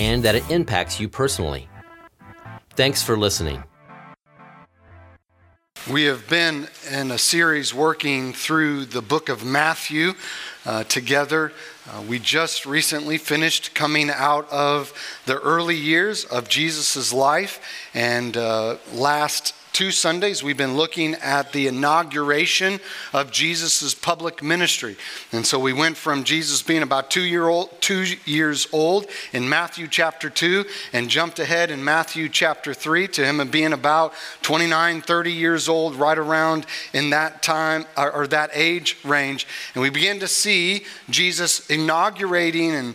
and that it impacts you personally. Thanks for listening. We have been in a series working through the book of Matthew uh, together. Uh, we just recently finished coming out of the early years of Jesus' life, and uh, last two Sundays, we've been looking at the inauguration of Jesus' public ministry. And so we went from Jesus being about two, year old, two years old in Matthew chapter 2 and jumped ahead in Matthew chapter 3 to him being about 29, 30 years old, right around in that time or, or that age range. And we begin to see Jesus inaugurating and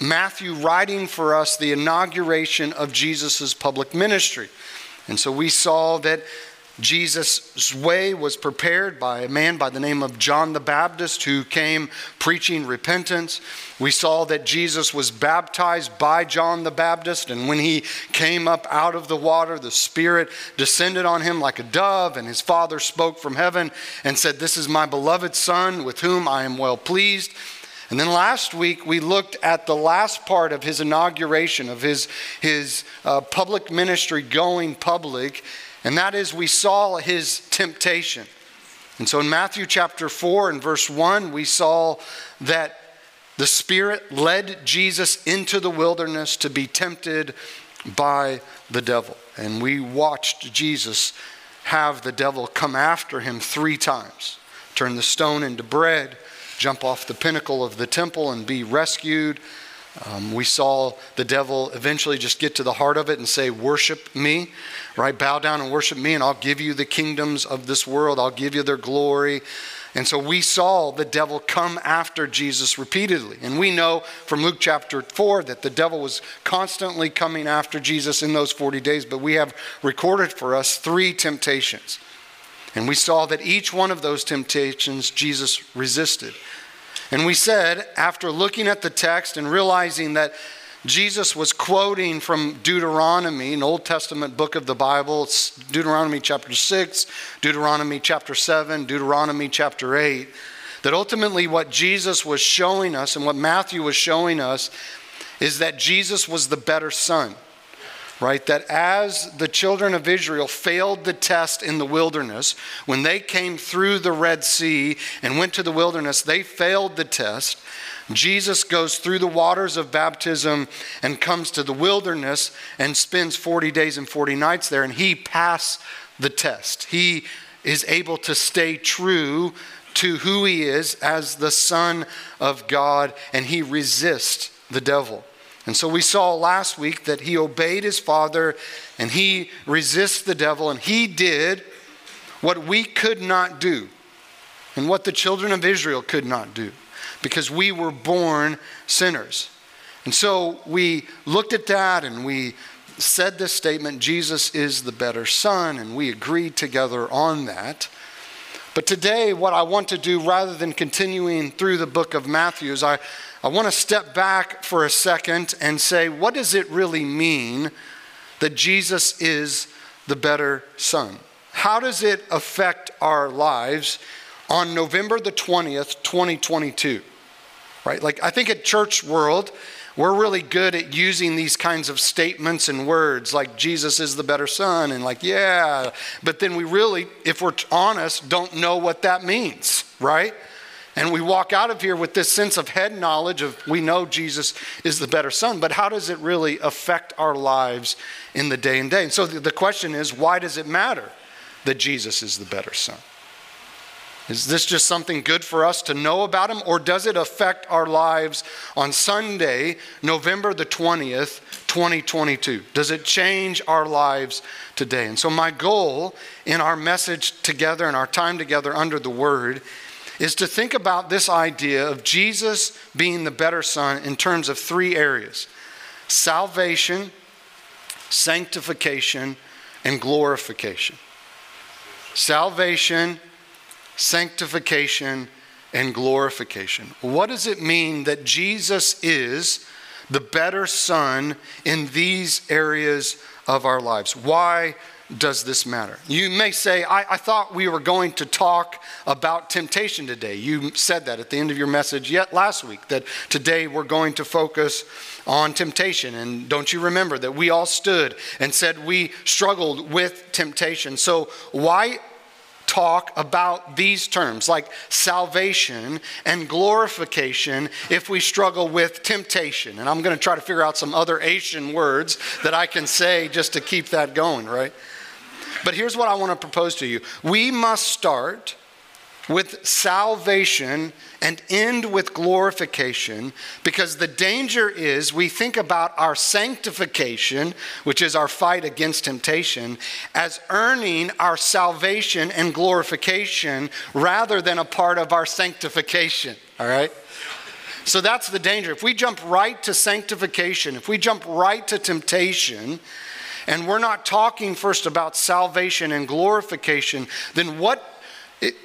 Matthew writing for us the inauguration of Jesus' public ministry. And so we saw that Jesus' way was prepared by a man by the name of John the Baptist who came preaching repentance. We saw that Jesus was baptized by John the Baptist, and when he came up out of the water, the Spirit descended on him like a dove, and his Father spoke from heaven and said, This is my beloved Son with whom I am well pleased. And then last week, we looked at the last part of his inauguration, of his, his uh, public ministry going public, and that is we saw his temptation. And so in Matthew chapter 4 and verse 1, we saw that the Spirit led Jesus into the wilderness to be tempted by the devil. And we watched Jesus have the devil come after him three times turn the stone into bread jump off the pinnacle of the temple and be rescued. Um, we saw the devil eventually just get to the heart of it and say, Worship me, right? Bow down and worship me, and I'll give you the kingdoms of this world. I'll give you their glory. And so we saw the devil come after Jesus repeatedly. And we know from Luke chapter 4 that the devil was constantly coming after Jesus in those 40 days, but we have recorded for us three temptations. And we saw that each one of those temptations Jesus resisted. And we said, after looking at the text and realizing that Jesus was quoting from Deuteronomy, an Old Testament book of the Bible, it's Deuteronomy chapter 6, Deuteronomy chapter 7, Deuteronomy chapter 8, that ultimately what Jesus was showing us and what Matthew was showing us is that Jesus was the better son right? That as the children of Israel failed the test in the wilderness, when they came through the Red Sea and went to the wilderness, they failed the test. Jesus goes through the waters of baptism and comes to the wilderness and spends 40 days and 40 nights there, and he passed the test. He is able to stay true to who he is as the Son of God, and he resists the devil. And so we saw last week that he obeyed his father and he resists the devil and he did what we could not do and what the children of Israel could not do because we were born sinners. And so we looked at that and we said this statement Jesus is the better son, and we agreed together on that. But today, what I want to do, rather than continuing through the book of Matthew, is I, I want to step back for a second and say, what does it really mean that Jesus is the better son? How does it affect our lives on November the 20th, 2022? Right? Like, I think at Church World, we're really good at using these kinds of statements and words like Jesus is the better son and like, yeah. But then we really, if we're honest, don't know what that means, right? And we walk out of here with this sense of head knowledge of we know Jesus is the better son, but how does it really affect our lives in the day and day? And so the question is, why does it matter that Jesus is the better son? Is this just something good for us to know about him, or does it affect our lives on Sunday, November the 20th, 2022? Does it change our lives today? And so, my goal in our message together and our time together under the word is to think about this idea of Jesus being the better son in terms of three areas. salvation, sanctification, and glorification. Salvation, sanctification, and glorification. What does it mean that Jesus is the better Son in these areas of our lives? Why does this matter? You may say, I, I, thought we were going to talk about temptation today. You said that at the end of your message yet last week, that today we're going to focus on temptation. And don't you remember that we all stood and said we struggled with temptation? So, why talk about these terms like salvation and glorification if we struggle with temptation. And I'm going to try to figure out some other Asian words that I can say just to keep that going, right? But here's what I want to propose to you we must start with salvation and end with glorification because the danger is we think about our sanctification, which is our fight against temptation, as earning our salvation and glorification rather than a part of our sanctification. All right? So that's the danger. If we jump right to sanctification, if we jump right to temptation, and we're not talking first about salvation and glorification, then what,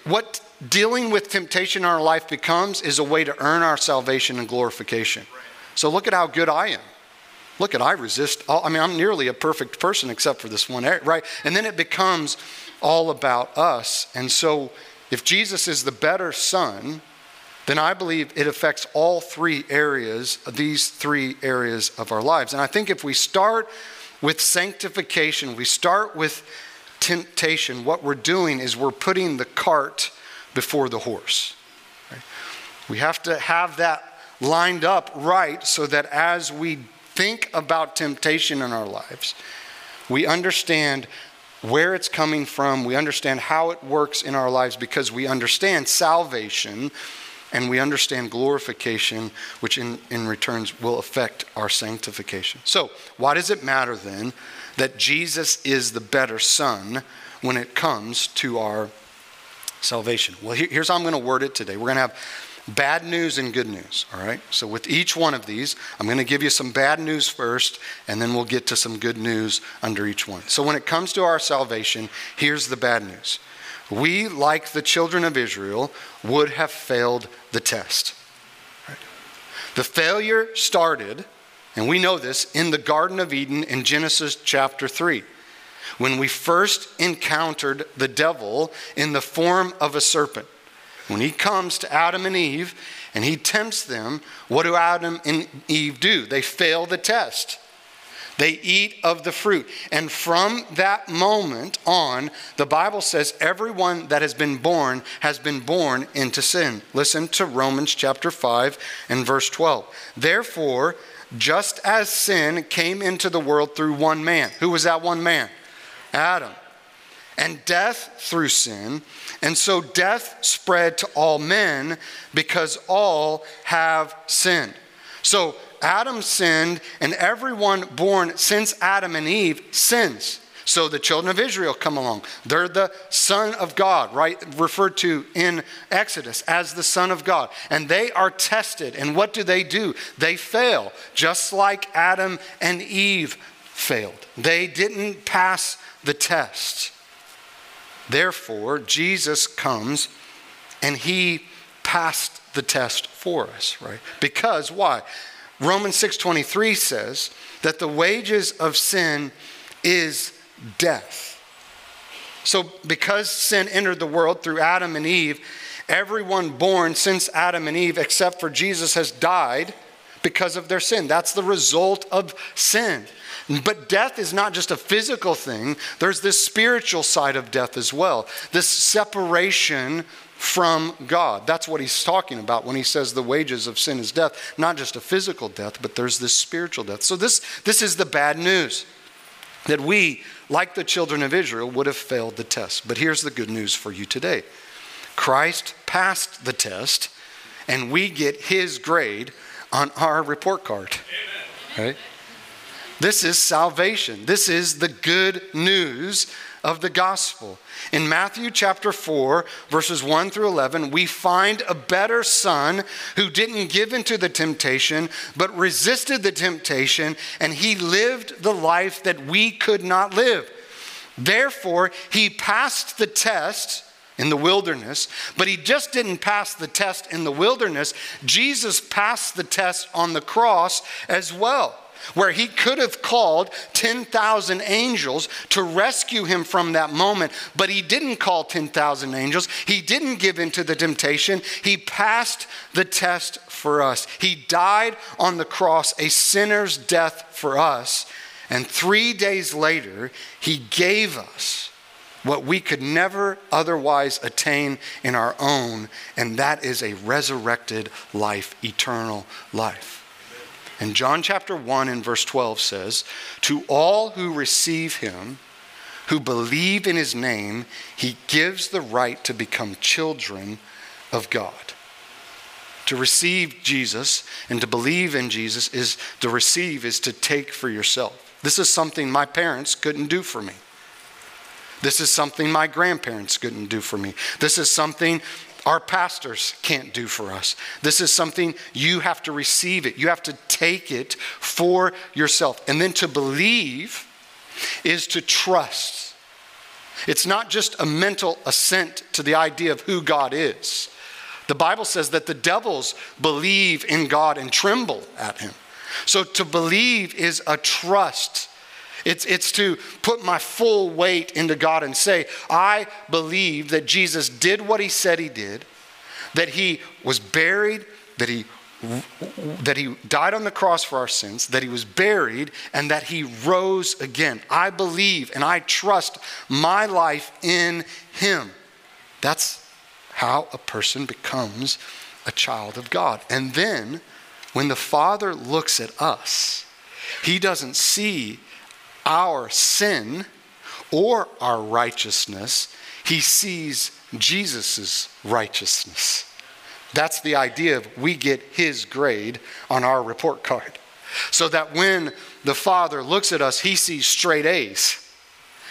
what dealing with temptation in our life becomes is a way to earn our salvation and glorification. So look at how good I am. Look at I resist. All, I mean, I'm nearly a perfect person except for this one eh, right? And then it becomes all about us. And so if Jesus is the better son, then I believe it affects all three areas, these three areas of our lives. And I think if we start with sanctification, we start with temptation, what we're doing is we're putting the cart before the horse. Right? We have to have that lined up right so that as we think about temptation in our lives, we understand where it's coming from, we understand how it works in our lives because we understand salvation and we understand glorification, which in, in returns will affect our sanctification. So, why does it matter then that Jesus is the better Son when it comes to our salvation? Well, here, here's how I'm going to word it today. We're going to have bad news and good news, all right? So, with each one of these, I'm going to give you some bad news first, and then we'll get to some good news under each one. So, when it comes to our salvation, here's the bad news we, like the children of Israel, would have failed the test. The failure started, and we know this, in the Garden of Eden in Genesis chapter 3. When we first encountered the devil in the form of a serpent. When he comes to Adam and Eve and he tempts them, what do Adam and Eve do? They fail the test. They eat of the fruit. And from that moment on, the Bible says everyone that has been born has been born into sin. Listen to Romans chapter 5 and verse 12. Therefore, just as sin came into the world through one man, who was that one man? Adam. And death through sin. And so death spread to all men because all have sinned. So Adam sinned, and everyone born since Adam and Eve sins. So the children of Israel come along. They're the Son of God, right? Referred to in Exodus as the Son of God. And they are tested. And what do they do? They fail, just like Adam and Eve failed. They didn't pass the test. Therefore, Jesus comes and he passed the test for us, right? Because why? Romans 6:23 says that the wages of sin is death. So because sin entered the world through Adam and Eve, everyone born since Adam and Eve except for Jesus has died because of their sin. That's the result of sin. But death is not just a physical thing, there's this spiritual side of death as well. This separation from God. That's what he's talking about when he says the wages of sin is death, not just a physical death, but there's this spiritual death. So this this is the bad news that we like the children of Israel would have failed the test. But here's the good news for you today. Christ passed the test and we get his grade on our report card. Amen. Right? This is salvation. This is the good news of the gospel. In Matthew chapter 4, verses 1 through 11, we find a better son who didn't give into the temptation, but resisted the temptation, and he lived the life that we could not live. Therefore, he passed the test in the wilderness, but he just didn't pass the test in the wilderness. Jesus passed the test on the cross as well where he could have called 10,000 angels to rescue him from that moment, but he didn't call 10,000 angels. He didn't give in to the temptation. He passed the test for us. He died on the cross, a sinner's death for us. And three days later, he gave us what we could never otherwise attain in our own, and that is a resurrected life, eternal life. And John chapter 1 and verse 12 says, To all who receive him, who believe in his name, he gives the right to become children of God. To receive Jesus and to believe in Jesus is to receive, is to take for yourself. This is something my parents couldn't do for me. This is something my grandparents couldn't do for me. This is something our pastors can't do for us. This is something you have to receive it. You have to take it for yourself. And then to believe is to trust. It's not just a mental assent to the idea of who God is. The Bible says that the devils believe in God and tremble at him. So to believe is a trust. It's, it's to put my full weight into God and say, I believe that Jesus did what he said he did, that he was buried, that he that he died on the cross for our sins, that he was buried, and that he rose again. I believe and I trust my life in him. That's how a person becomes a child of God. And then when the Father looks at us, he doesn't see our sin or our righteousness, he sees Jesus' righteousness. That's the idea of we get his grade on our report card. So that when the Father looks at us, he sees straight A's.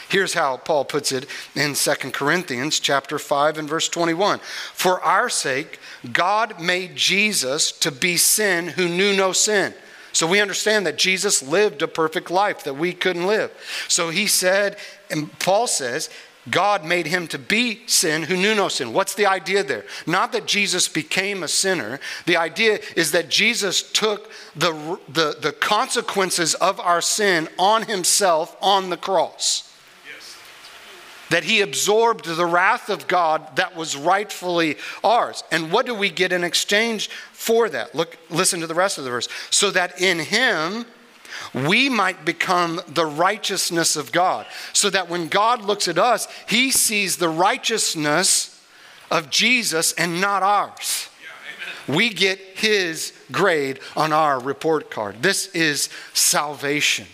Here's how Paul puts it in 2 Corinthians chapter 5 and verse 21. For our sake God made Jesus to be sin who knew no sin so we understand that Jesus lived a perfect life that we couldn't live. So he said, and Paul says, God made him to be sin who knew no sin. What's the idea there? Not that Jesus became a sinner. The idea is that Jesus took the, the, the consequences of our sin on himself on the cross that he absorbed the wrath of God that was rightfully ours. And what do we get in exchange for that? Look, listen to the rest of the verse. So that in him we might become the righteousness of God. So that when God looks at us, he sees the righteousness of Jesus and not ours. we get his grade on our report card. This is salvation.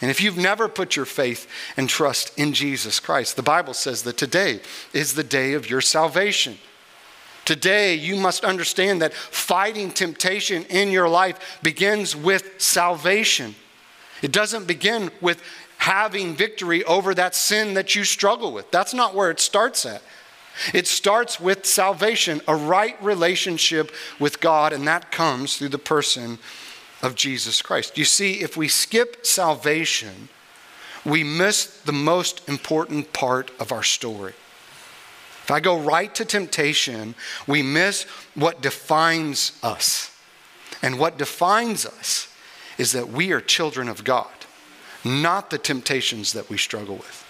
And if you've never put your faith and trust in Jesus Christ, the Bible says that today is the day of your salvation. Today, you must understand that fighting temptation in your life begins with salvation. It doesn't begin with having victory over that sin that you struggle with. That's not where it starts at. It starts with salvation, a right relationship with God, and that comes through the person of Jesus Christ. You see, if we skip salvation, we miss the most important part of our story. If I go right to temptation, we miss what defines us. And what defines us is that we are children of God, not the temptations that we struggle with.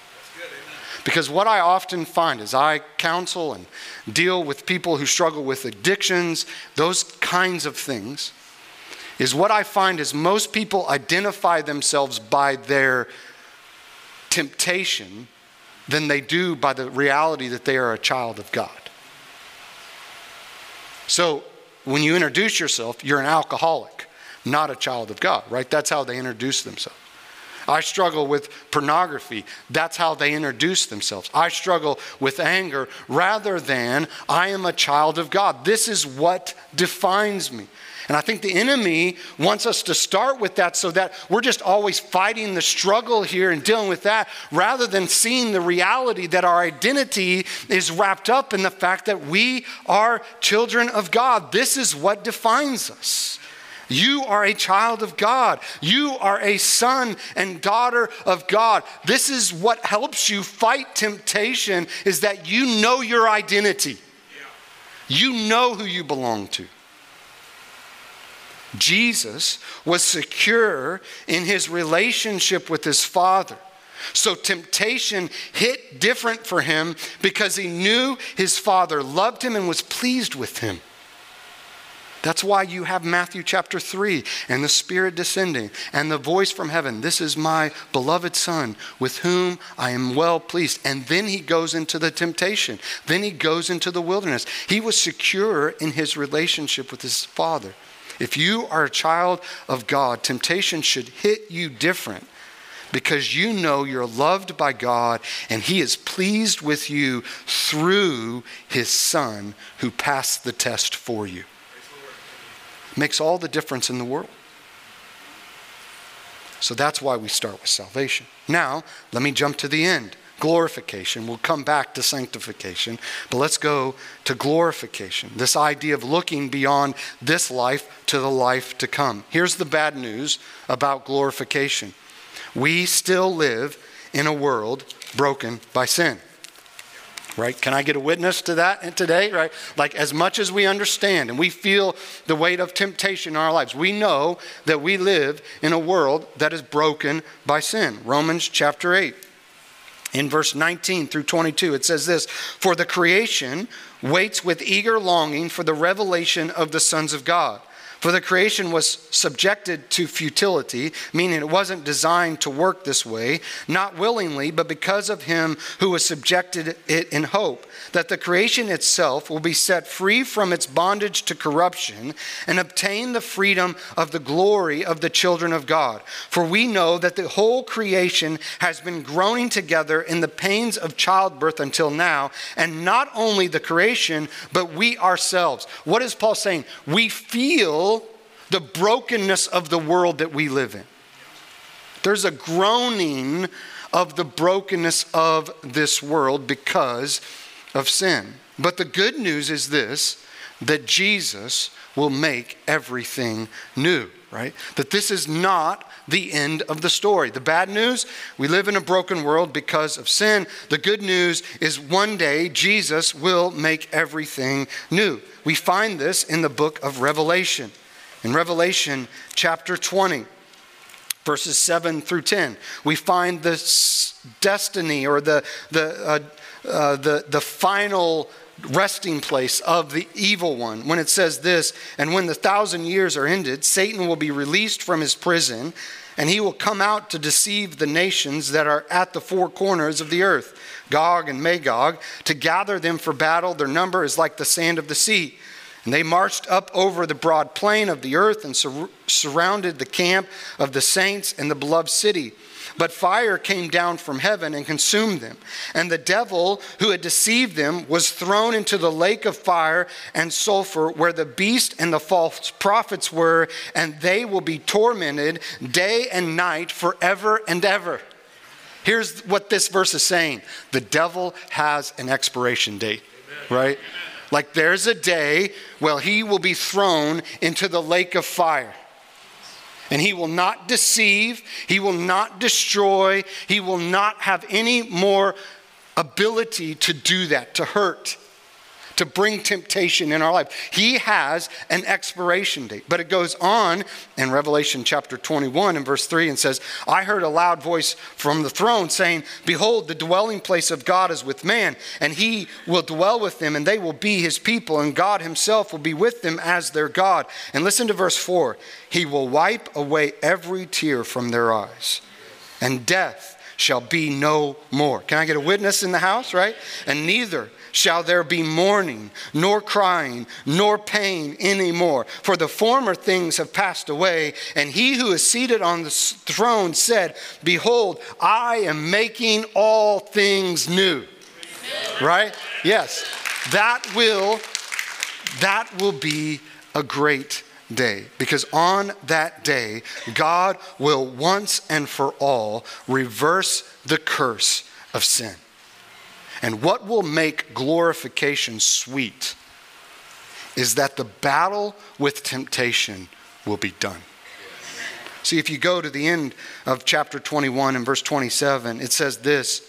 Because what I often find as I counsel and deal with people who struggle with addictions, those kinds of things, is what I find is most people identify themselves by their temptation than they do by the reality that they are a child of God. So when you introduce yourself, you're an alcoholic, not a child of God, right? That's how they introduce themselves. I struggle with pornography. That's how they introduce themselves. I struggle with anger rather than I am a child of God. This is what defines me. And I think the enemy wants us to start with that so that we're just always fighting the struggle here and dealing with that rather than seeing the reality that our identity is wrapped up in the fact that we are children of God. This is what defines us. You are a child of God. You are a son and daughter of God. This is what helps you fight temptation is that you know your identity. You know who you belong to. Jesus was secure in his relationship with his Father. So temptation hit different for him because he knew his Father loved him and was pleased with him. That's why you have Matthew chapter 3 and the Spirit descending and the voice from heaven. This is my beloved Son with whom I am well pleased. And then he goes into the temptation. Then he goes into the wilderness. He was secure in his relationship with his Father. If you are a child of God, temptation should hit you different because you know you're loved by God and He is pleased with you through His Son who passed the test for you. Makes all the difference in the world. So that's why we start with salvation. Now, let me jump to the end glorification. We'll come back to sanctification, but let's go to glorification. This idea of looking beyond this life to the life to come. Here's the bad news about glorification we still live in a world broken by sin. Right? Can I get a witness to that today? Right? Like, as much as we understand and we feel the weight of temptation in our lives, we know that we live in a world that is broken by sin. Romans chapter 8. In verse 19 through 22, it says this For the creation waits with eager longing for the revelation of the sons of God. For the creation was subjected to futility, meaning it wasn't designed to work this way, not willingly, but because of him who was subjected it in hope, that the creation itself will be set free from its bondage to corruption and obtain the freedom of the glory of the children of God. For we know that the whole creation has been groaning together in the pains of childbirth until now, and not only the creation, but we ourselves. What is Paul saying? We feel the brokenness of the world that we live in. There's a groaning of the brokenness of this world because of sin. But the good news is this that Jesus will make everything new, right? That this is not the end of the story. The bad news, we live in a broken world because of sin. The good news is one day Jesus will make everything new. We find this in the book of Revelation. In Revelation chapter 20, verses 7 through 10, we find the destiny or the, the, uh, uh, the, the final resting place of the evil one. When it says this and when the thousand years are ended satan will be released from his prison and he will come out to deceive the nations that are at the four corners of the earth gog and magog to gather them for battle. Their number is like the sand of the sea and they marched up over the broad plain of the earth and sur- surrounded the camp of the saints and the beloved city. But fire came down from heaven and consumed them. And the devil who had deceived them was thrown into the lake of fire and sulfur, where the beast and the false prophets were, and they will be tormented day and night forever and ever. Here's what this verse is saying the devil has an expiration date, Amen. right? Amen. Like there's a day, well, he will be thrown into the lake of fire. And he will not deceive, he will not destroy, he will not have any more ability to do that, to hurt to bring temptation in our life. He has an expiration date. But it goes on in Revelation chapter 21 and verse 3 and says, I heard a loud voice from the throne saying, Behold, the dwelling place of God is with man, and he will dwell with them, and they will be his people, and God himself will be with them as their God. And listen to verse 4 He will wipe away every tear from their eyes, and death shall be no more. Can I get a witness in the house, right? And neither shall there be mourning, nor crying, nor pain anymore. For the former things have passed away. And he who is seated on the throne said, Behold, I am making all things new. Right? Yes. That will, that will be a great day. Because on that day, God will once and for all reverse the curse of sin. And what will make glorification sweet is that the battle with temptation will be done. See, if you go to the end of chapter 21 and verse 27, it says this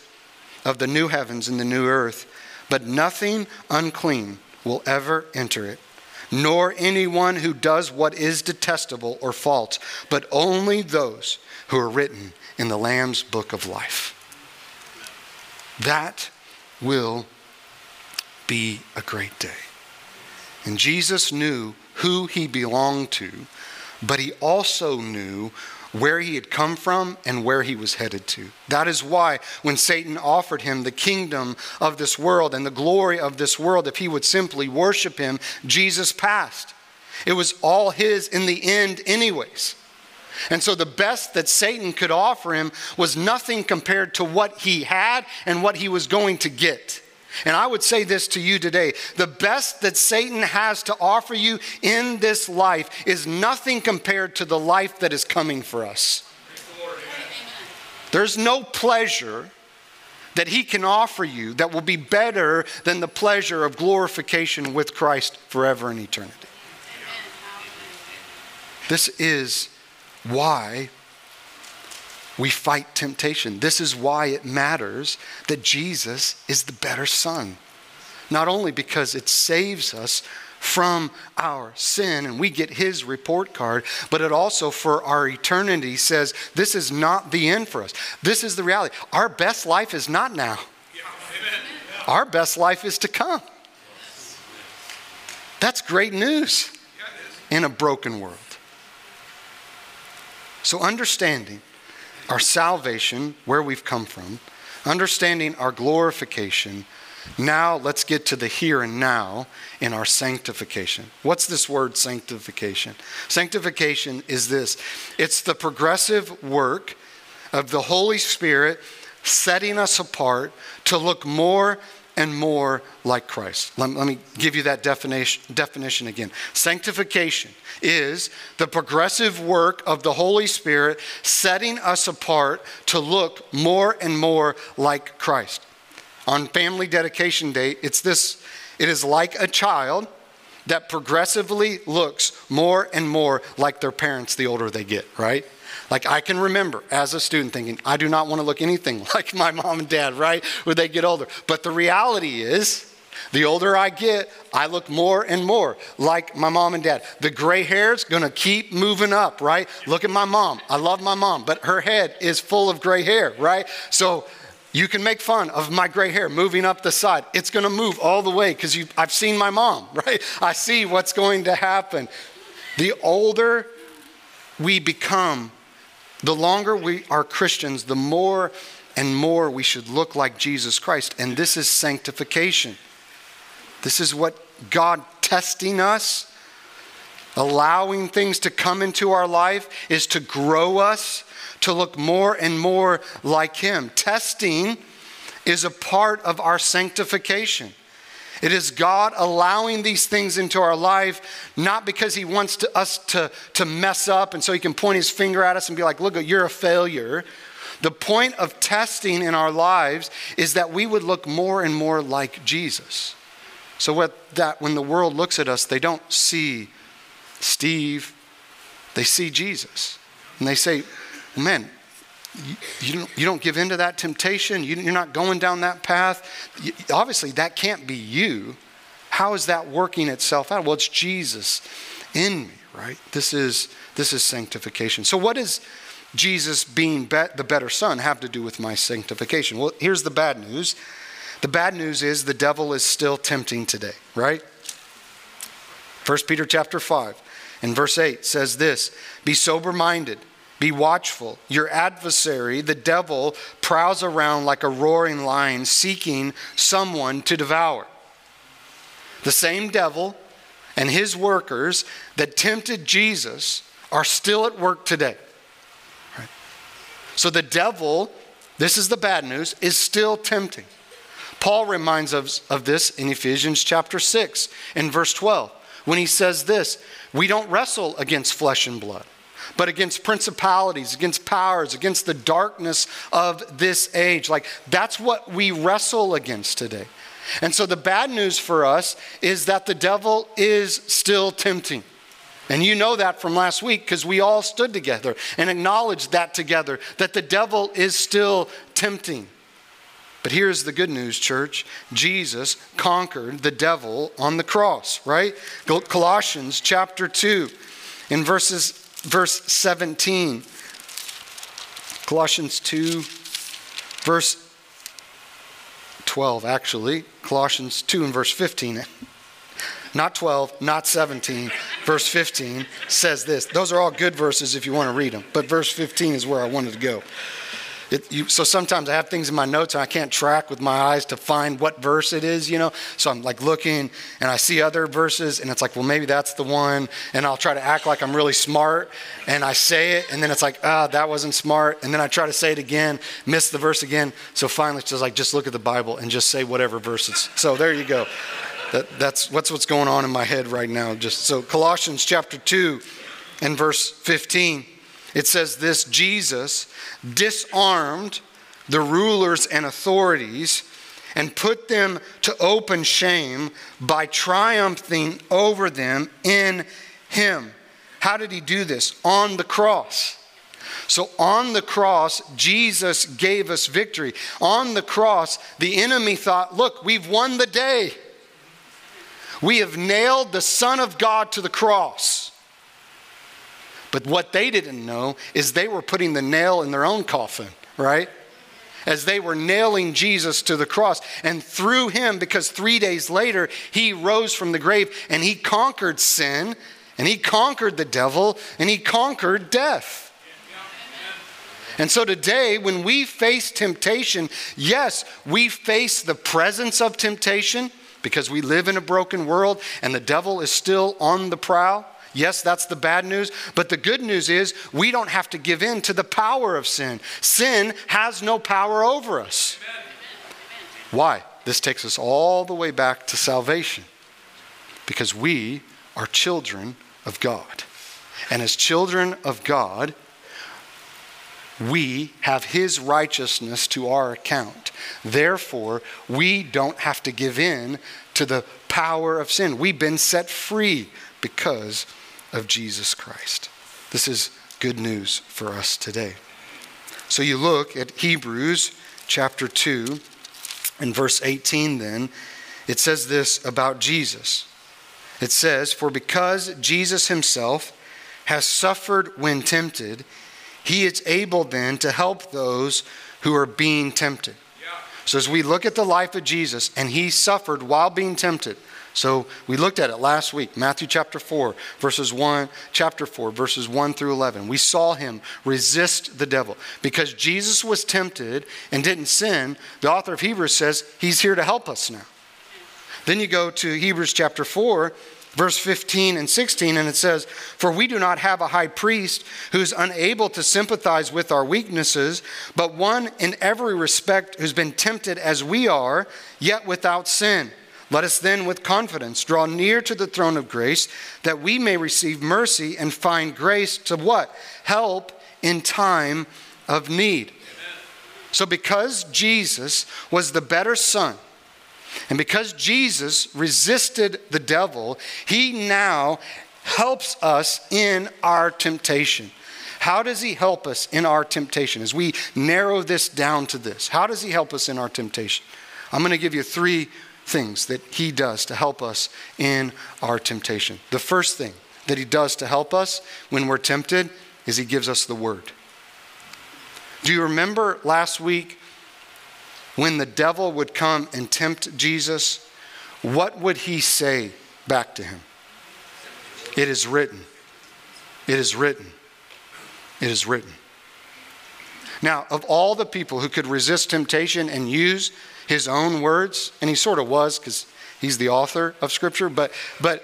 of the new heavens and the new earth, but nothing unclean will ever enter it, nor anyone who does what is detestable or false, but only those who are written in the Lamb's book of life. That will be a great day. And Jesus knew who he belonged to, but he also knew where he had come from and where he was headed to. That is why when Satan offered him the kingdom of this world and the glory of this world, if he would simply worship him, Jesus passed. It was all his in the end, anyways. And so the best that Satan could offer him was nothing compared to what he had and what he was going to get. And I would say this to you today the best that Satan has to offer you in this life is nothing compared to the life that is coming for us. There's no pleasure that he can offer you that will be better than the pleasure of glorification with Christ forever in eternity. This is why we fight temptation. This is why it matters that Jesus is the better son. Not only because it saves us from our sin and we get his report card, but it also for our eternity says this is not the end for us. This is the reality. Our best life is not now, our best life is to come. That's great news in a broken world. So, understanding our salvation, where we've come from, understanding our glorification. Now let's get to the here and now in our sanctification. What's this word sanctification? Sanctification is this it's the progressive work of the Holy Spirit setting us apart to look more and more like Christ. Let, let, me give you that definition, definition again. Sanctification is the progressive work of the Holy Spirit setting us apart to look more and more like Christ. On family dedication day, it's this it is like a child that progressively looks more and more like their parents the older they get, right? Like I can remember as a student thinking, I do not want to look anything like my mom and dad, right? When they get older. But the reality is, the older I get, I look more and more like my mom and dad. The gray hair's gonna keep moving up, right? Look at my mom. I love my mom, but her head is full of gray hair, right? So you can make fun of my gray hair moving up the side. It's gonna move all the way because I've seen my mom, right? I see what's going to happen. The older we become, the longer we are Christians, the more and more we should look like Jesus Christ. And this is sanctification. This is what God testing us, allowing things to come into our life, is to grow us to look more and more like Him. Testing is a part of our sanctification. It is God allowing these things into our life, not because He wants to, us to, to mess up and so He can point His finger at us and be like, look, you're a failure. The point of testing in our lives is that we would look more and more like Jesus. So what that when the world looks at us, they don't see Steve, they see Jesus. And they say, man, you, don't, you don't give in to that temptation. You, you're not going down that path. Obviously, that can't be you. How is that working itself out? Well, it's Jesus in me, right? This is, this is sanctification. So, what does Jesus being be- the better son have to do with my sanctification? Well, here's the bad news. The bad news is the devil is still tempting today, right? 1 Peter chapter 5 and verse 8 says this Be sober minded be watchful. Your adversary, the devil, prowls around like a roaring lion seeking someone to devour. The same devil and his workers that tempted Jesus are still at work today. So the devil, this is the bad news, is still tempting. Paul reminds us of this in Ephesians chapter 6 in verse 12. when he says this We don't wrestle against flesh and blood, but against principalities, against powers, against the darkness of this age. Like, that's what we wrestle against today. And so, the bad news for us is that the devil is still tempting. And you know that from last week because we all stood together and acknowledged that together, that the devil is still tempting. But here's the good news, church Jesus conquered the devil on the cross, right? Colossians chapter 2, in verses, verse 17. Colossians 2, verse 12, actually. Colossians 2 and verse 15 not 12, not 17. Verse 15 says this. Those are all good verses if you want to read them, but verse 15 is where I wanted to go. It, you, so sometimes I have things in my notes and I can't track with my eyes to find what verse it is, you know. So I'm like looking and I see other verses and it's like, well, maybe that's the one. And I'll try to act like I'm really smart and I say it and then it's like, ah, that wasn't smart. And then I try to say it again, miss the verse again. So finally it's just like, just look at the Bible and just say whatever verse it's. So there you go. That, that's what's what's going on in my head right now. Just so Colossians chapter 2 and verse 15. It says this Jesus disarmed the rulers and authorities and put them to open shame by triumphing over them in him. How did he do this? On the cross. So on the cross, Jesus gave us victory. On the cross, the enemy thought, look, we've won the day. We have nailed the Son of God to the cross. But what they didn't know is they were putting the nail in their own coffin, right? As they were nailing Jesus to the cross. And through him, because three days later, he rose from the grave and he conquered sin, and he conquered the devil, and he conquered death. And so today, when we face temptation, yes, we face the presence of temptation because we live in a broken world and the devil is still on the prowl. Yes, that's the bad news. But the good news is we don't have to give in to the power of sin. Sin has no power over us. Why? This takes us all the way back to salvation. Because we are children of God. And as children of God, we have his righteousness to our account. Therefore, we don't have to give in to the power of sin. We've been set free because of Jesus Christ. This is good news for us today. So you look at Hebrews chapter 2 and verse 18, then, it says this about Jesus. It says, For because Jesus himself has suffered when tempted, he is able then to help those who are being tempted. So as we look at the life of Jesus, and he suffered while being tempted, so we looked at it last week, Matthew chapter 4, verses 1, chapter 4, verses 1 through 11. We saw him resist the devil. Because Jesus was tempted and didn't sin, the author of Hebrews says he's here to help us now. Then you go to Hebrews chapter 4, verse 15 and 16, and it says, For we do not have a high priest who's unable to sympathize with our weaknesses, but one in every respect who's been tempted as we are, yet without sin. Let us then, with confidence, draw near to the throne of grace that we may receive mercy and find grace to what? Help in time of need. So, because Jesus was the better son, and because Jesus resisted the devil, he now helps us in our temptation. How does he help us in our temptation? As we narrow this down to this, how does he help us in our temptation? I'm going to give you three things that he does to help us in our temptation. The first thing that he does to help us when we're tempted is he gives us the word. Do you remember last week when the devil would come and tempt Jesus, what would he say back to him? It is written. It is written. It is written. Now, of all the people who could resist temptation and use his own words, and he sort of was because he's the author of Scripture, but, but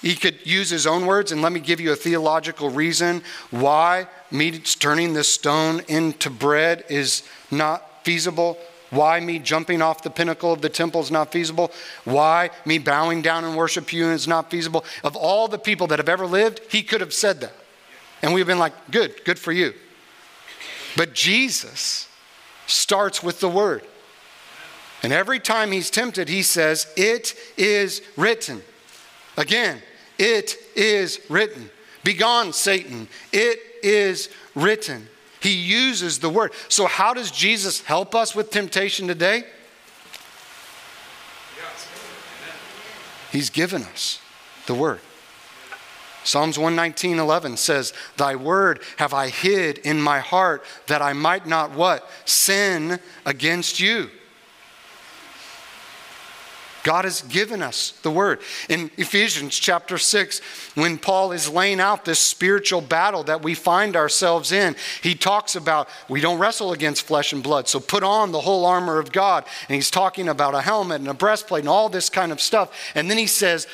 he could use his own words. And let me give you a theological reason why me turning this stone into bread is not feasible. Why me jumping off the pinnacle of the temple is not feasible? Why me bowing down and worship you is not feasible? Of all the people that have ever lived, he could have said that. And we've been like, good, good for you. But Jesus starts with the word. And every time he's tempted, he says, It is written. Again, it is written. Begone, Satan. It is written. He uses the word. So, how does Jesus help us with temptation today? He's given us the word. Psalms 119, 11 says, Thy word have I hid in my heart that I might not what? Sin against you. God has given us the word. In Ephesians chapter 6, when Paul is laying out this spiritual battle that we find ourselves in, he talks about we don't wrestle against flesh and blood, so put on the whole armor of God. And he's talking about a helmet and a breastplate and all this kind of stuff. And then he says,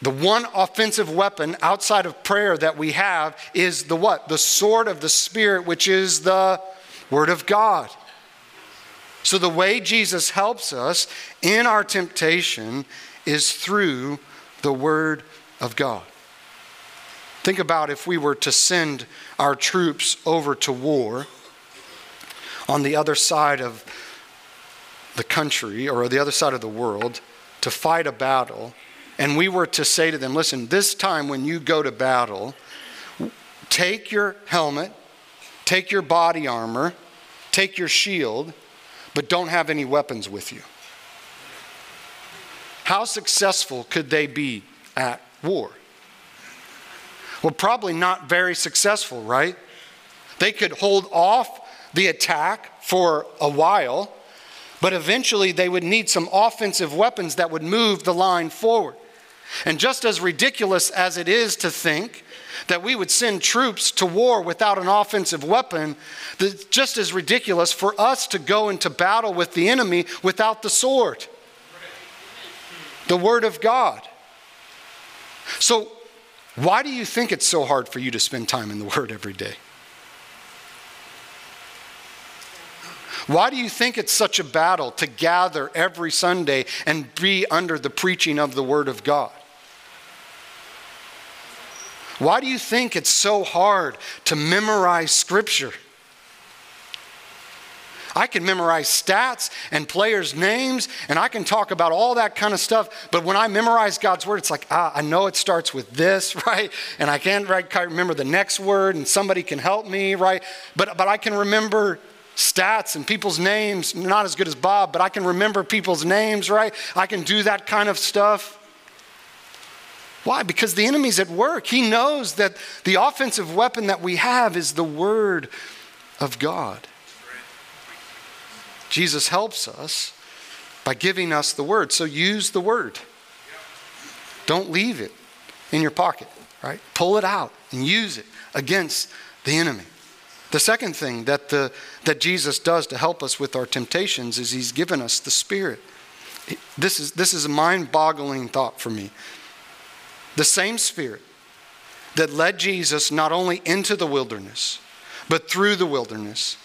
the one offensive weapon outside of prayer that we have is the what? The sword of the Spirit, which is the Word of God. So, the way Jesus helps us in our temptation is through the Word of God. Think about if we were to send our troops over to war on the other side of the country or the other side of the world to fight a battle, and we were to say to them, listen, this time when you go to battle, take your helmet, take your body armor, take your shield, but don't have any weapons with you. How successful could they be at war? Well, probably not very successful, right? They could hold off the attack for a while, but eventually they would need some offensive weapons that would move the line forward. And just as ridiculous as it is to think that we would send troops to war without an offensive weapon, that's just as ridiculous for us to go into battle with the enemy without the sword, the Word of God. So, why do you think it's so hard for you to spend time in the Word every day? Why do you think it's such a battle to gather every Sunday and be under the preaching of the Word of God? Why do you think it's so hard to memorize Scripture? I can memorize stats and players' names, and I can talk about all that kind of stuff. But when I memorize God's word, it's like, ah, I know it starts with this, right? And I can't right, remember the next word, and somebody can help me, right? But, but I can remember stats and people's names, not as good as Bob, but I can remember people's names, right? I can do that kind of stuff. Why? Because the enemy's at work. He knows that the offensive weapon that we have is the Word of God. Jesus helps us by giving us the Word. So use the Word. Don't leave it in your pocket, right? Pull it out and use it against the enemy. The second thing that, the, that Jesus does to help us with our temptations is he's given us the Spirit. This is, this is a mind boggling thought for me. The same Spirit that led Jesus not only into the wilderness, but through the wilderness,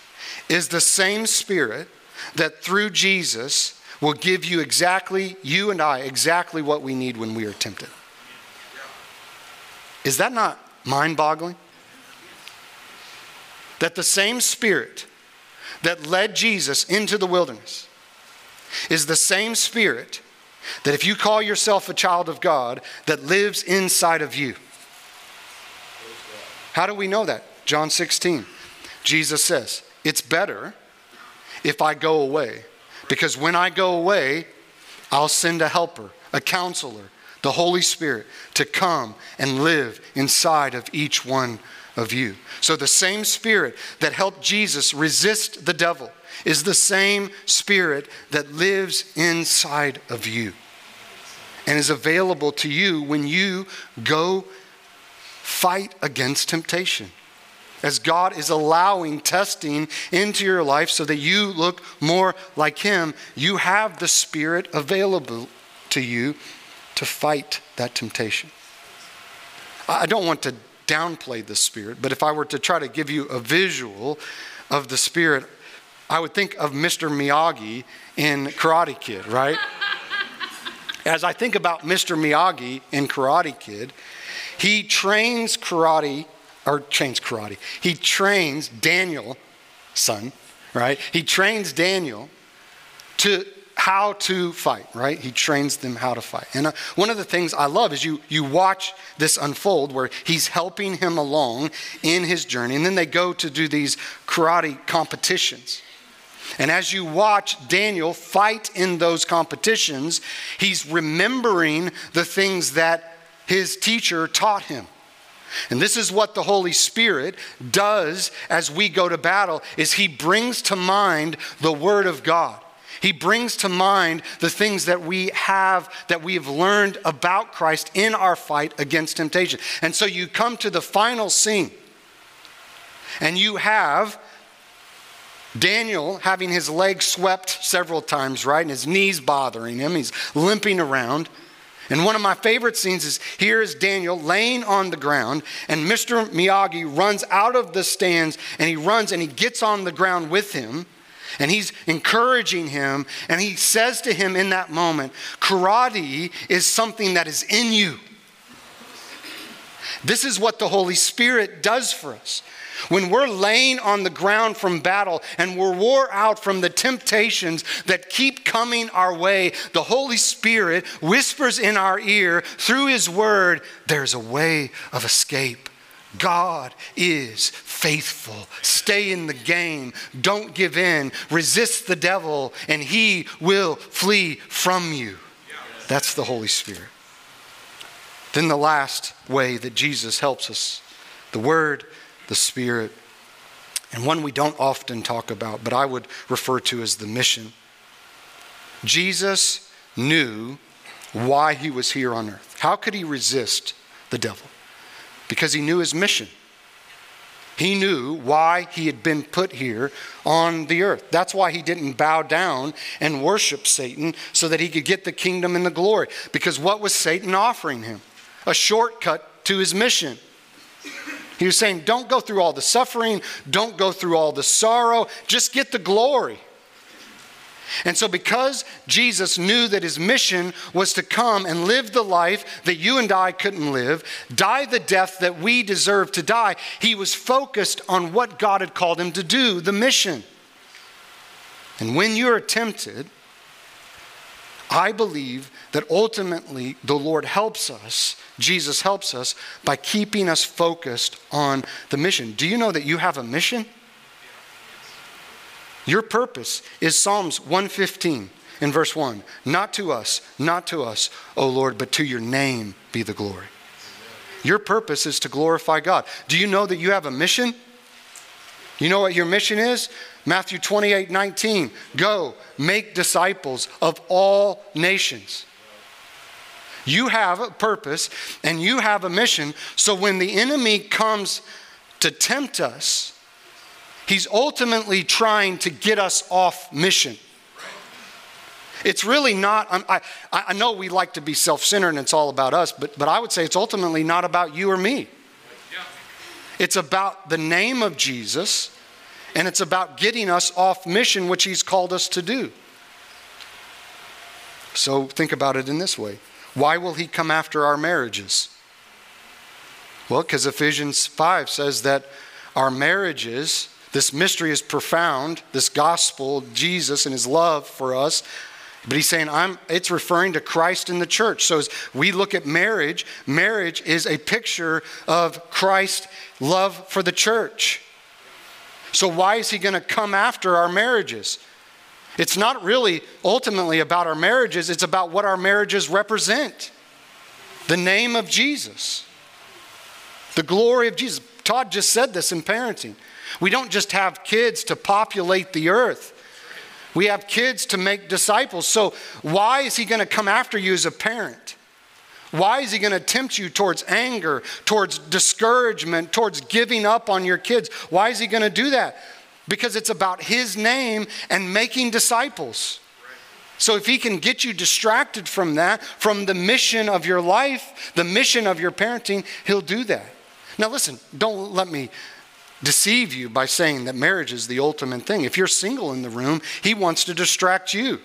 is the same Spirit that through Jesus will give you exactly, you and I, exactly what we need when we are tempted. Is that not mind boggling? That the same Spirit that led Jesus into the wilderness is the same Spirit that if you call yourself a child of God, that lives inside of you. How do we know that? John 16. Jesus says, It's better if I go away, because when I go away, I'll send a helper, a counselor, the Holy Spirit to come and live inside of each one of you. So the same Spirit that helped Jesus resist the devil is the same Spirit that lives inside of you and is available to you when you go fight against temptation. As God is allowing testing into your life so that you look more like Him, you have the Spirit available to you to fight that temptation. I don't want to downplay the Spirit, but if I were to try to give you a visual of the Spirit, I would think of Mr. Miyagi in Karate Kid, right? As I think about Mr. Miyagi in Karate Kid, he trains karate, or trains karate. He trains Daniel, san, right? He trains Daniel to how to fight, right? He trains them how to fight. And uh, one of the things I love is you, you watch this unfold where he's helping him along in his journey, and then they go to do these karate competitions. And as you watch Daniel fight in those competitions, he's remembering the things that his teacher taught him. And this is what the Holy Spirit does as we go to battle is he brings to mind the word of God. He brings to mind the things that we have, that we have learned about Christ in our fight against temptation. And so you come to the final scene, and you have Daniel having his legs swept several times, right? And his knees bothering him. He's limping around. And one of my favorite scenes is here is Daniel laying on the ground, and Mr. Miyagi runs out of the stands and he runs and he gets on the ground with him. And he's encouraging him, and he says to him in that moment, Karate is something that is in you. This is what the Holy Spirit does for us. When we're laying on the ground from battle and we're wore out from the temptations that keep coming our way, the Holy Spirit whispers in our ear through His Word, there's a way of escape. God is faithful. Stay in the game. Don't give in. Resist the devil, and he will flee from you. That's the Holy Spirit. Then the last way that Jesus helps us the Word, the Spirit, and one we don't often talk about, but I would refer to as the mission. Jesus knew why he was here on earth. How could he resist the devil? Because he knew his mission. He knew why he had been put here on the earth. That's why he didn't bow down and worship Satan so that he could get the kingdom and the glory. Because what was Satan offering him? A shortcut to his mission. He was saying, Don't go through all the suffering, don't go through all the sorrow, just get the glory. And so, because Jesus knew that his mission was to come and live the life that you and I couldn't live, die the death that we deserve to die, he was focused on what God had called him to do, the mission. And when you're tempted, I believe that ultimately the Lord helps us, Jesus helps us, by keeping us focused on the mission. Do you know that you have a mission? Your purpose is Psalms 115 in verse 1. Not to us, not to us, O Lord, but to your name be the glory. Your purpose is to glorify God. Do you know that you have a mission? You know what your mission is? Matthew 28 19. Go, make disciples of all nations. You have a purpose and you have a mission. So when the enemy comes to tempt us, He's ultimately trying to get us off mission. It's really not, I, I know we like to be self centered and it's all about us, but, but I would say it's ultimately not about you or me. It's about the name of Jesus and it's about getting us off mission, which He's called us to do. So think about it in this way Why will He come after our marriages? Well, because Ephesians 5 says that our marriages this mystery is profound, this gospel, Jesus and his love for us. But he's saying I'm it's referring to Christ in the church. So as we look at marriage, marriage is a picture of Christ's love for the church. So why is he going to come after our marriages? It's not really ultimately about our marriages, it's about what our marriages represent. The name of Jesus. The glory of Jesus. Todd just said this in parenting. We don't just have kids to populate the earth. We have kids to make disciples. So, why is he going to come after you as a parent? Why is he going to tempt you towards anger, towards discouragement, towards giving up on your kids? Why is he going to do that? Because it's about his name and making disciples. So, if he can get you distracted from that, from the mission of your life, the mission of your parenting, he'll do that. Now, listen, don't let me deceive you by saying that marriage is the ultimate thing. If you're single in the room, he wants to distract you.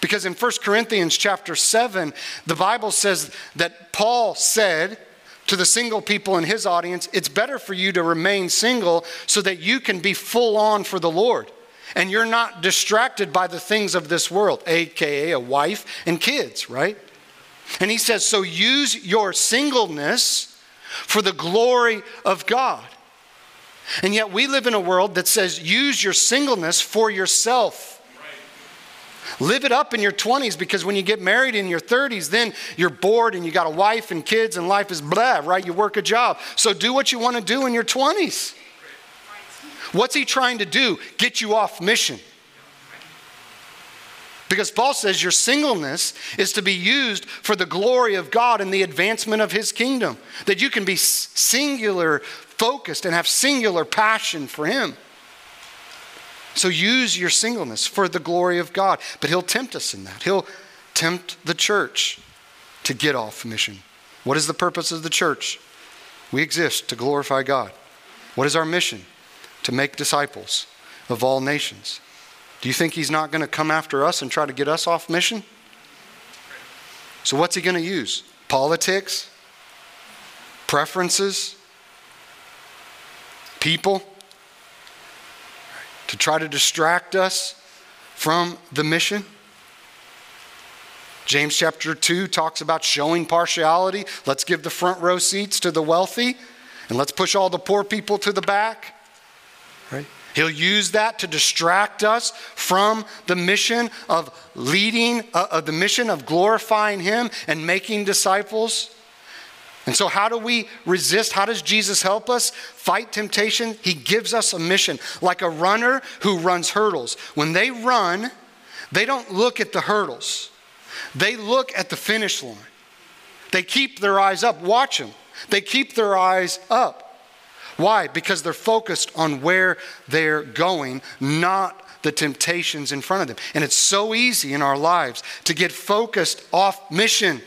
Because in 1 Corinthians chapter 7, the Bible says that Paul said to the single people in his audience, it's better for you to remain single so that you can be full on for the Lord. And you're not distracted by the things of this world, aka a wife and kids, right? And he says, so use your singleness for the glory of God. And yet we live in a world that says, use your singleness for yourself. Live it up in your 20s because when you get married in your 30s, then you're bored and you got a wife and kids and life is blah, right? You work a job. So do what you want to do in your 20s. What's he trying to do? Get you off mission. Because Paul says your singleness is to be used for the glory of God and the advancement of his kingdom. That you can be singular focused and have singular passion for him. So use your singleness for the glory of God. But he'll tempt us in that. He'll tempt the church to get off mission. What is the purpose of the church? We exist to glorify God. What is our mission? To make disciples of all nations. Do you think he's not going to come after us and try to get us off mission? So, what's he going to use? Politics? Preferences? People? To try to distract us from the mission. James chapter 2 talks about showing partiality. Let's give the front row seats to the wealthy and let's push all the poor people to the back. Right? He'll use that to distract us from the mission of leading, uh, of the mission of glorifying Him and making disciples. And so, how do we resist? How does Jesus help us fight temptation? He gives us a mission, like a runner who runs hurdles. When they run, they don't look at the hurdles, they look at the finish line. They keep their eyes up. Watch them. They keep their eyes up. Why? Because they're focused on where they're going, not the temptations in front of them. And it's so easy in our lives to get focused off mission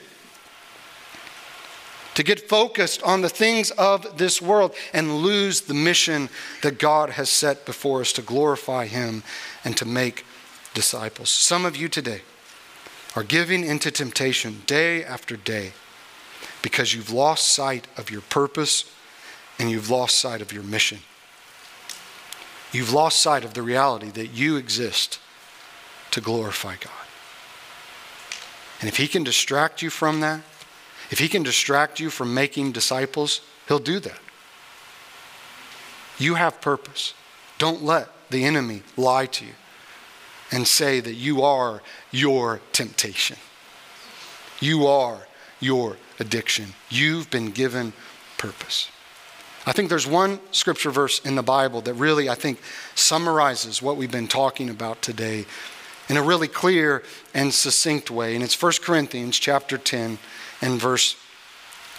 to get focused on the things of this world and lose the mission that God has set before us to glorify Him and to make disciples. Some of you today are giving into temptation day after day because you've lost sight of your purpose and you've lost sight of your mission. You've lost sight of the reality that you exist to glorify God. And if He can distract you from that, if he can distract you from making disciples, he'll do that. You have purpose. Don't let the enemy lie to you and say that you are your temptation. You are your addiction. You've been given purpose. I think there's one scripture verse in the Bible that really, I think, summarizes what we've been talking about today in a really clear and succinct way. And it's 1 Corinthians chapter 10 and verse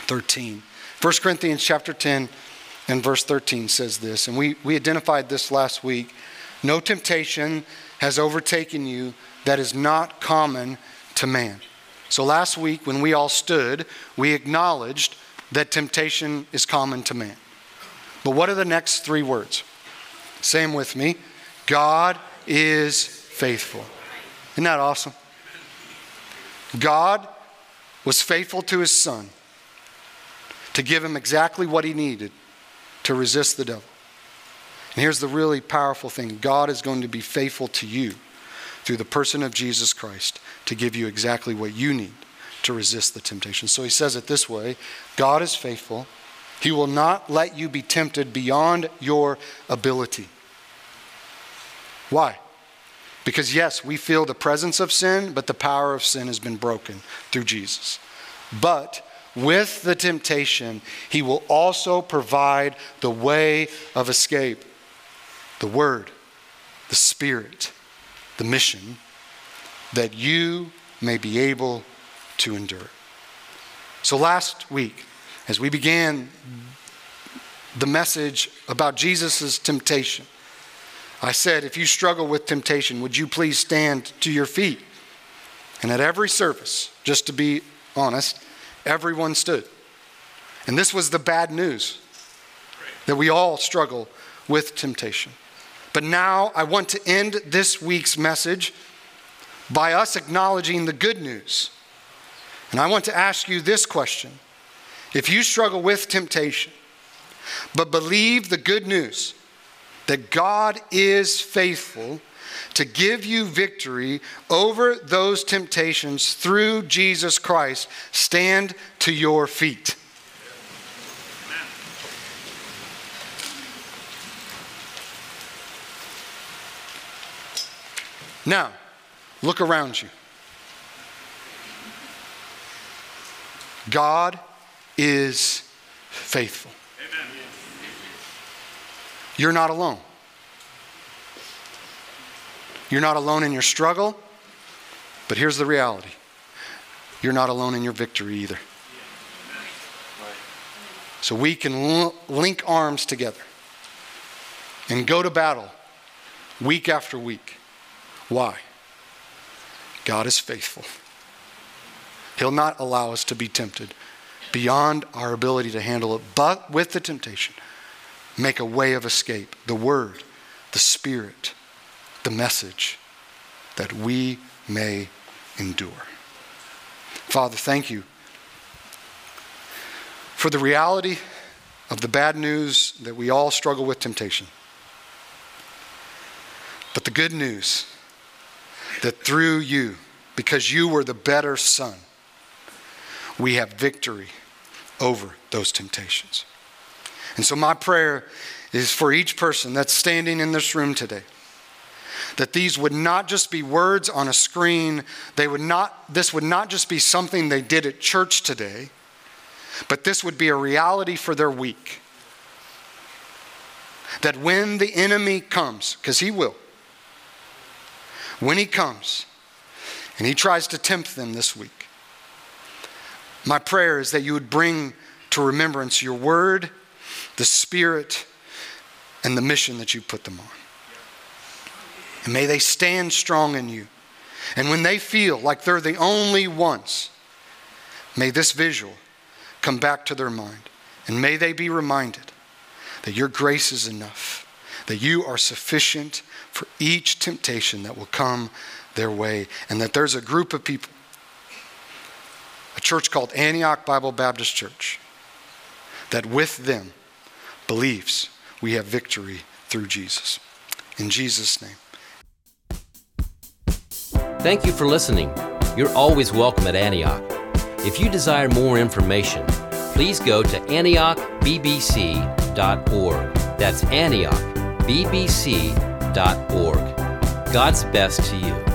13. 1 Corinthians chapter 10 and verse 13 says this, and we, we identified this last week. No temptation has overtaken you that is not common to man. So last week, when we all stood, we acknowledged that temptation is common to man. But what are the next three words? Them with me God is faithful. Isn't that awesome? God was faithful to his son to give him exactly what he needed to resist the devil. And here's the really powerful thing God is going to be faithful to you through the person of Jesus Christ to give you exactly what you need to resist the temptation. So he says it this way God is faithful. He will not let you be tempted beyond your ability. Why? Because, yes, we feel the presence of sin, but the power of sin has been broken through Jesus. But with the temptation, he will also provide the way of escape the Word, the Spirit, the mission, that you may be able to endure. So, last week, as we began the message about Jesus' temptation, I said, if you struggle with temptation, would you please stand to your feet? And at every service, just to be honest, everyone stood. And this was the bad news. that we all struggle with temptation. But now I want to end this week's message by us acknowledging the good news. And I want to ask you this question If you struggle with temptation, but believe the good news that God is faithful to give you victory over those temptations through Jesus Christ, stand to your feet. Now, look around you. God is faithful. You're not alone. You're not alone in your struggle, but here's the reality you're not alone in your victory either. So we can link arms together and go to battle week after week. Why? God is faithful. He'll not allow us to be tempted beyond our ability to handle it, but with the temptation, make a way of escape. The Word, the Spirit, the message that we may endure. Father, thank you for the reality of the bad news that we all struggle with temptation. But the good news that through you, because you were the better son, we have victory over those temptations. And so, my prayer is for each person that's standing in this room today that these would not just be words on a screen. They would not this would not just be something they did at church today but this would be a reality for their week. That when the enemy comes because he will when he comes and he tries to tempt them this week my prayer is that you would bring to remembrance your word the spirit and the mission that you put them on and may they stand strong in you. And when they feel like they're the only ones, may this visual come back to their mind. And may they be reminded that your grace is enough, that you are sufficient for each temptation that will come their way, and that there's a group of people, a church called Antioch Bible Baptist Church, that with them believes we have victory through Jesus. In Jesus' name. Thank you for listening. You're always welcome at Antioch. If you desire more information, please go to antiochbbc.org. That's antiochbbc.org. God's best to you.